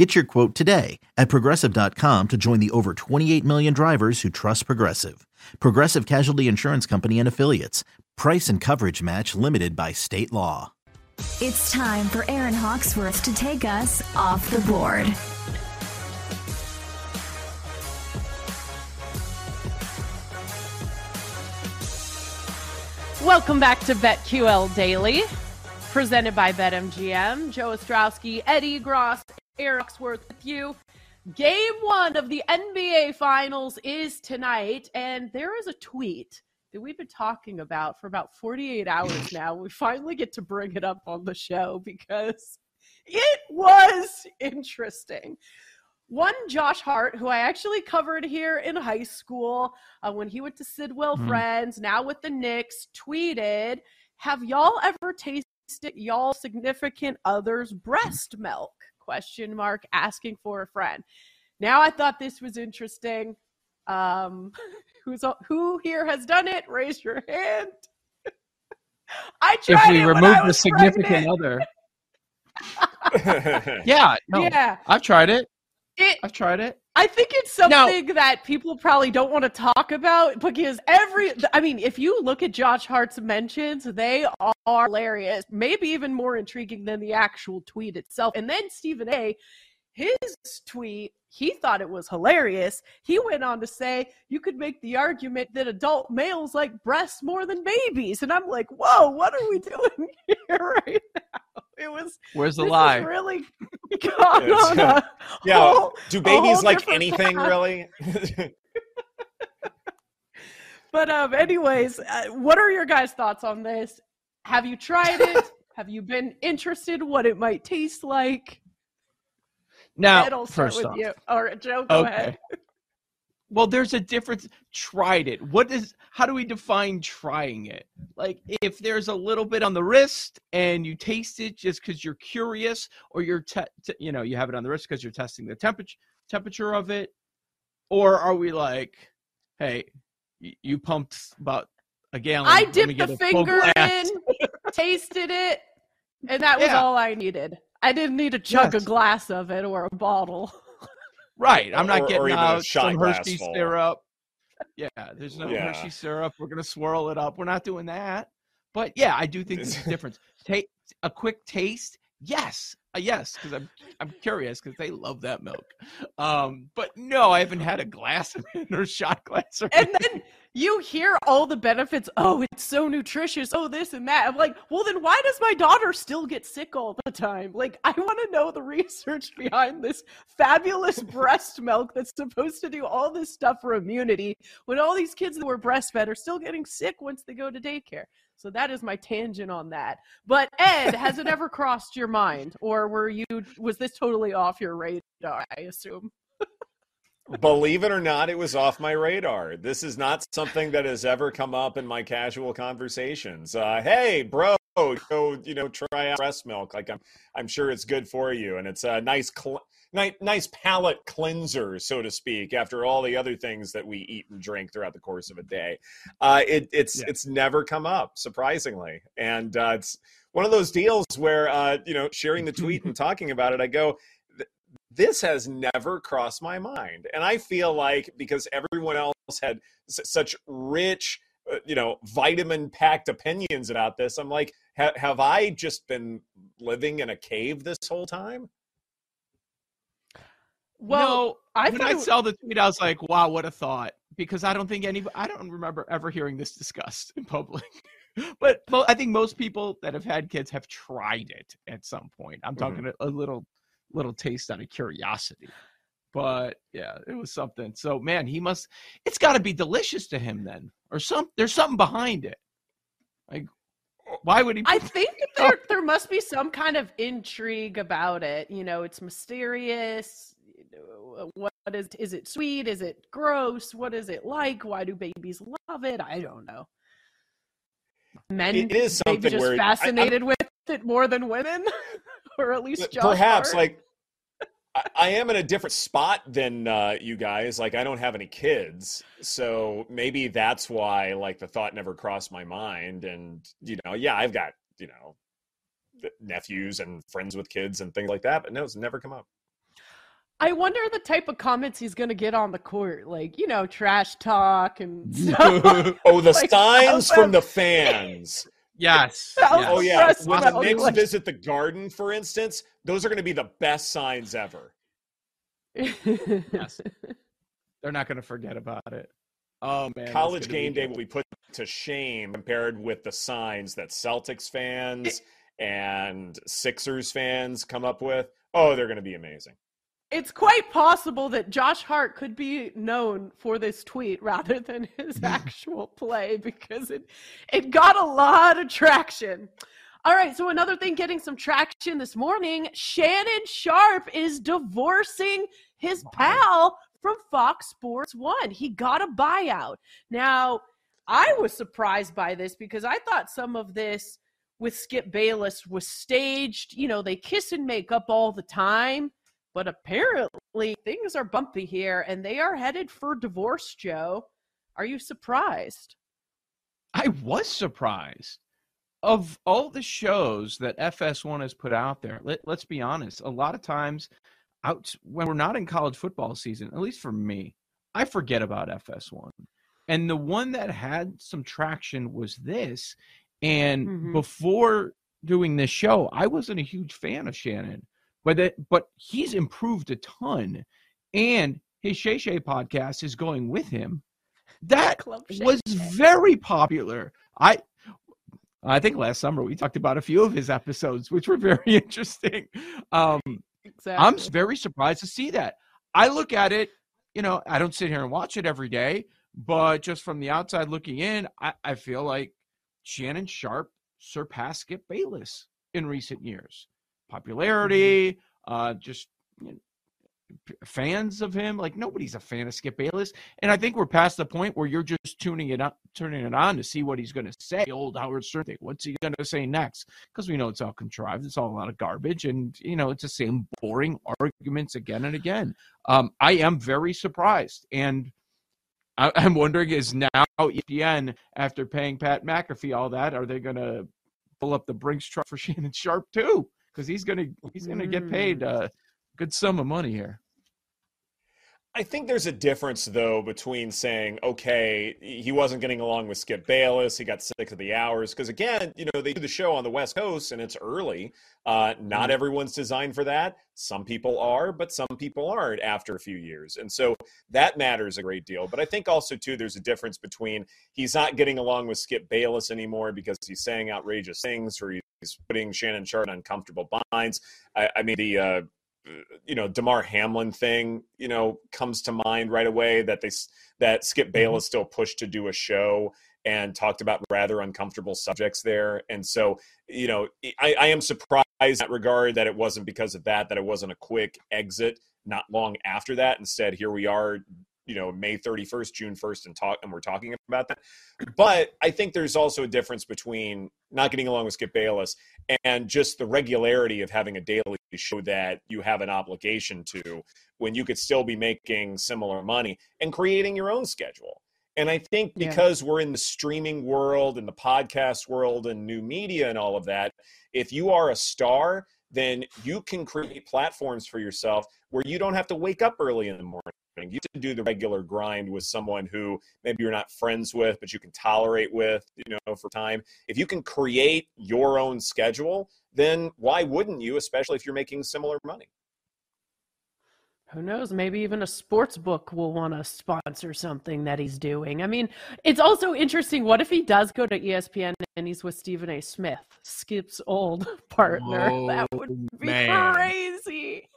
Get your quote today at progressive.com to join the over 28 million drivers who trust Progressive. Progressive Casualty Insurance Company and Affiliates. Price and coverage match limited by state law. It's time for Erin Hawksworth to take us off the board. Welcome back to BetQL Daily, presented by BetMGM. Joe Ostrowski, Eddie Gross, Erin Hawksworth with you. Game one of the NBA Finals is tonight, and there is a tweet that we've been talking about for about 48 hours now. We finally get to bring it up on the show because it was interesting. One Josh Hart, who I actually covered here in high school uh, when he went to Sidwell mm-hmm. Friends, now with the Knicks, tweeted, "Have y'all ever tasted y'all significant other's breast milk?" Question mark, asking for a friend. Now I thought this was interesting. Um, who's who here has done it? Raise your hand. I tried. If we remove the significant pregnant. other. yeah, no, yeah. I've tried it. It, I've tried it. I think it's something now, that people probably don't want to talk about because every, I mean, if you look at Josh Hart's mentions, they are hilarious, maybe even more intriguing than the actual tweet itself. And then Stephen A, his tweet, he thought it was hilarious. He went on to say, you could make the argument that adult males like breasts more than babies. And I'm like, whoa, what are we doing here right now? It was. Where's the lie? Really gone on a yeah. Whole, Do babies like anything path. really? but um, anyways, uh, what are your guys' thoughts on this? Have you tried it? Have you been interested what it might taste like? Now, first off, you. or Joe, go okay. ahead. Well, there's a difference. Tried it. What is? How do we define trying it? Like, if there's a little bit on the wrist and you taste it just because you're curious, or you're, te- te- you know, you have it on the wrist because you're testing the temperature temperature of it, or are we like, hey, you, you pumped about a gallon? I dipped the finger in, tasted it, and that was yeah. all I needed. I didn't need to chug yes. a glass of it or a bottle. Right. I'm not or, getting or out some Hershey full. syrup. Yeah, there's no yeah. Hershey syrup. We're gonna swirl it up. We're not doing that. But yeah, I do think there's a difference. Take a quick taste. Yes, uh, yes, because I'm I'm curious because they love that milk. Um, but no, I haven't had a glass of it or shot glass. Or and then you hear all the benefits. Oh, it's so nutritious. Oh, this and that. I'm like, well, then why does my daughter still get sick all the time? Like, I want to know the research behind this fabulous breast milk that's supposed to do all this stuff for immunity when all these kids that were breastfed are still getting sick once they go to daycare. So that is my tangent on that. But Ed, has it ever crossed your mind, or were you was this totally off your radar? I assume. Believe it or not, it was off my radar. This is not something that has ever come up in my casual conversations. Uh, hey, bro, go you know try out breast milk. Like I'm, I'm sure it's good for you, and it's a nice, cl- nice, nice palate cleanser, so to speak. After all the other things that we eat and drink throughout the course of a day, uh, it, it's yeah. it's never come up, surprisingly, and uh, it's one of those deals where uh, you know sharing the tweet and talking about it, I go, this has never crossed my mind. And I feel like because everyone else had s- such rich, uh, you know, vitamin packed opinions about this, I'm like, ha- have I just been living in a cave this whole time? Well, no, I when I saw the tweet, I was like, "Wow, what a thought!" Because I don't think any, I don't remember ever hearing this discussed in public. but I think most people that have had kids have tried it at some point. I'm talking mm-hmm. a, a little little taste out of curiosity. But yeah, it was something. So man, he must it's gotta be delicious to him then. Or some there's something behind it. Like why would he I think oh. there there must be some kind of intrigue about it. You know, it's mysterious. What is is it sweet? Is it gross? What is it like? Why do babies love it? I don't know. men it is maybe something just where I- fascinated with it more than women, or at least Josh perhaps Hart. like I, I am in a different spot than uh, you guys. Like I don't have any kids, so maybe that's why like the thought never crossed my mind. And you know, yeah, I've got you know nephews and friends with kids and things like that, but no, it's never come up. I wonder the type of comments he's gonna get on the court, like you know, trash talk and stuff. Oh, the Like, signs from the fans. Yes. That yes. Oh yeah, when the level. Knicks visit the Garden, for instance, those are going to be the best signs ever. Yes. They're not going to forget about it. Oh man, College game day will be put to shame compared with the signs that Celtics fans and Sixers fans come up with. Oh, they're going to be amazing. It's quite possible that Josh Hart could be known for this tweet rather than his actual play because it it got a lot of traction. All right, so another thing getting some traction this morning, Shannon Sharpe is divorcing his pal from Fox Sports 1. He got a buyout. Now, I was surprised by this because I thought some of this with Skip Bayless was staged. You know, they kiss and make up all the time. But apparently things are bumpy here and they are headed for divorce, Joe. Are you surprised? I was surprised. Of all the shows that FS1 has put out there, let, let's be honest, a lot of times out when we're not in college football season, at least for me, I forget about FS1. And the one that had some traction was this. And Mhm. before doing this show, I wasn't a huge fan of Shannon, but that, but he's improved a ton. And his Shay Shay podcast is going with him. That Club was Shay. very popular. I I think last summer we talked about a few of his episodes, which were very interesting. Um, Exactly. I'm very surprised to see that. I look at it, you know, I don't sit here and watch it every day, but just from the outside looking in, I, I feel like Shannon Sharpe surpassed Skip Bayless in recent years. Popularity, uh, just you know, fans of him. Like nobody's a fan of Skip Bayless, and I think we're past the point where you're just tuning it up, turning it on to see what he's going to say. Old Howard Stern thing. What's he going to say next? Because we know it's all contrived. It's all a lot of garbage, and you know it's the same boring arguments again and again. Um, I am very surprised, and I, I'm wondering is now ESPN after paying Pat McAfee all that, are they going to pull up the Brinks truck for Shannon Sharpe too? Because he's going to he's going to get paid mm. a good sum of money here. I think there's a difference, though, between saying, okay, he wasn't getting along with Skip Bayless, he got sick of the hours. Because again, you know, they do the show on the West Coast and it's early. Uh, not Mhm. everyone's designed for that. Some people are, but some people aren't after a few years. And so that matters a great deal. But I think also, too, there's a difference between he's not getting along with Skip Bayless anymore because he's saying outrageous things or he's putting Shannon Sharpe in uncomfortable binds. I, I mean, the. Uh, you know Damar Hamlin thing, you know, comes to mind right away that they that Skip mm-hmm. Bayless still pushed to do a show and talked about rather uncomfortable subjects there. And so, you know, I, I am surprised in that regard that it wasn't because of that, that it wasn't a quick exit not long after that. Instead, here we are, you know, May 31st, June 1st, and talk and we're talking about that. But I think there's also a difference between not getting along with Skip Bayless and just the regularity of having a daily show that you have an obligation to when you could still be making similar money and creating your own schedule. And I think Yeah. because we're in the streaming world and the podcast world and new media and all of that, if you are a star, then you can create platforms for yourself where you don't have to wake up early in the morning. You can do the regular grind with someone who maybe you're not friends with, but you can tolerate with, you know, for time. If you can create your own schedule, then why wouldn't you, especially if you're making similar money? Who knows? Maybe even a sports book will want to sponsor something that he's doing. I mean, it's also interesting. What if he does go to ESPN and he's with Stephen A. Smith, Skip's old partner? that Oh, would be man. crazy.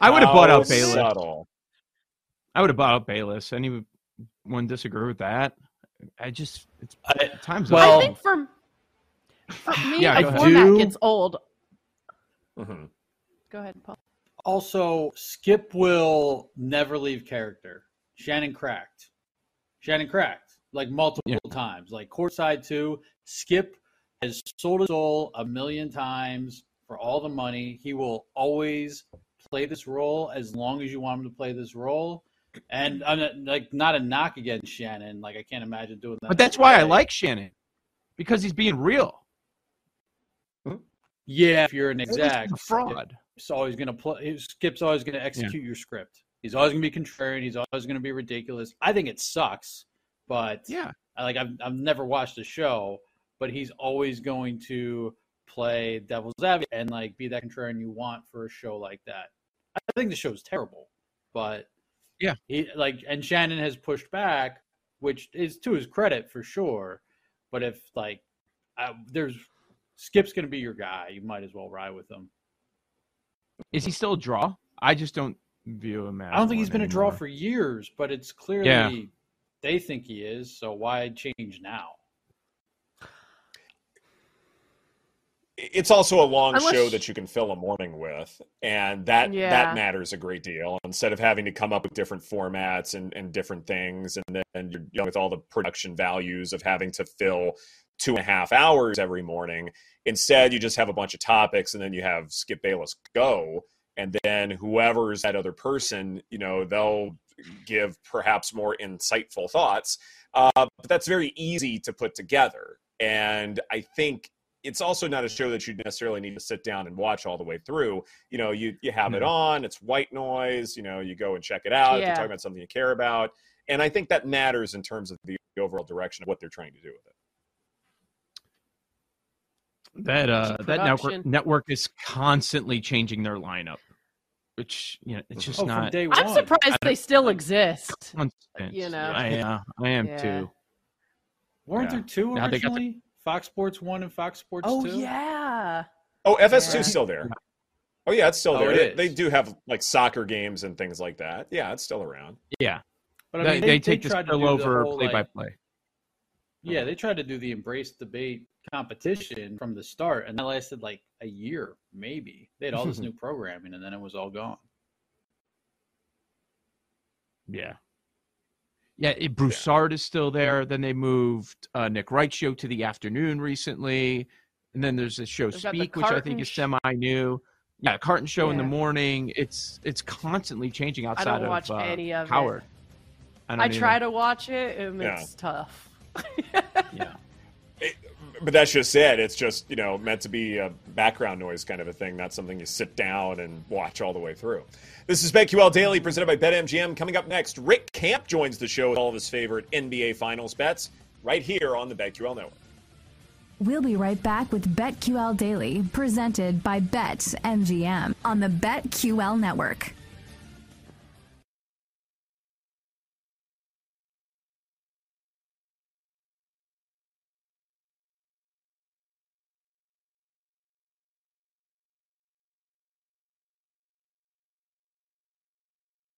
I would have bought How out Bayless. Subtle. I would have bought out Bayless. Anyone disagree with that? I just it's I, times Well- I think for, for me, Yeah, the format do- gets old. Mhm. Go ahead, Paul. also, Skip will never leave character. Shannon cracked. Shannon cracked. like multiple yeah. times, like courtside too. Skip has sold his soul a million times for all the money. He will always play this role as long as you want him to play this role. And I'm not, like not a knock against Shannon. Like I can't imagine doing that. But that's why I like Shannon because he's being real. Hmm? Yeah, if you're an exact a fraud, it's always going to play. Skip's always going to execute yeah. your script. He's always going to be contrarian. He's always going to be ridiculous. I think it sucks, but yeah, like I've I've never watched the show, but he's always going to play devil's advocate and like be that contrarian you want for a show like that. I think the show's terrible, but yeah, he like and Shannon has pushed back, which is to his credit for sure. But if like I, there's Skip's going to be your guy, you might as well ride with him. Is he still a draw? I just don't view him as. I don't think he's been anymore. a draw for years, but it's clearly yeah. they think he is. So why change now? It's also a long Unless... show that you can fill a morning with and that yeah. that matters a great deal. Instead of having to come up with different formats and, and different things and then you're with all the production values of having to fill two and a half hours every morning instead you just have a bunch of topics and then you have skip bayless go and then whoever's that other person you know they'll give perhaps more insightful thoughts. Uh, but that's very easy to put together. And i think it's also not a show that you necessarily need to sit down and watch all the way through. You know, you you have it on, it's white noise. You know, you go and check it out. Yeah. You're talking about something you care about, and I think that matters in terms of the overall direction of what they're trying to do with it. That uh, that network network is constantly changing their lineup, which you know it's just oh, not. I'm surprised they still exist. Constant. You know, I, uh, I am yeah. too. Weren't yeah. there two originally? Fox Sports One and Fox Sports oh, Two. Oh yeah. Oh, FS2 yeah. still there. Oh yeah, it's still oh, there. It they, they, do have like soccer games and things like that. Yeah, it's still around. Yeah, but I mean, they, they, they take the over play by play. Yeah, they tried to do the embrace debate competition from the start, and that lasted like a year, maybe. They had all this new programming, and then it was all gone. Yeah. Yeah, it, Broussard yeah. is still there. Then they moved uh, Nick Wright show to the afternoon recently, and then there's a show They've Speak, which I think is semi new. Yeah, Carton show yeah. in the morning. It's it's constantly changing outside I don't watch of, uh, any of Howard. It. I, I try to watch it, and yeah. it's tough. yeah. It, but that's just it. It's just you know meant to be a background noise kind of a thing, not something you sit down and watch all the way through. This is BetQL Daily presented by BetMGM. Coming up next, Rick Camp joins the show with all of his favorite NBA Finals bets right here on the BetQL Network. We'll be right back with BetQL Daily presented by BetMGM on the BetQL Network.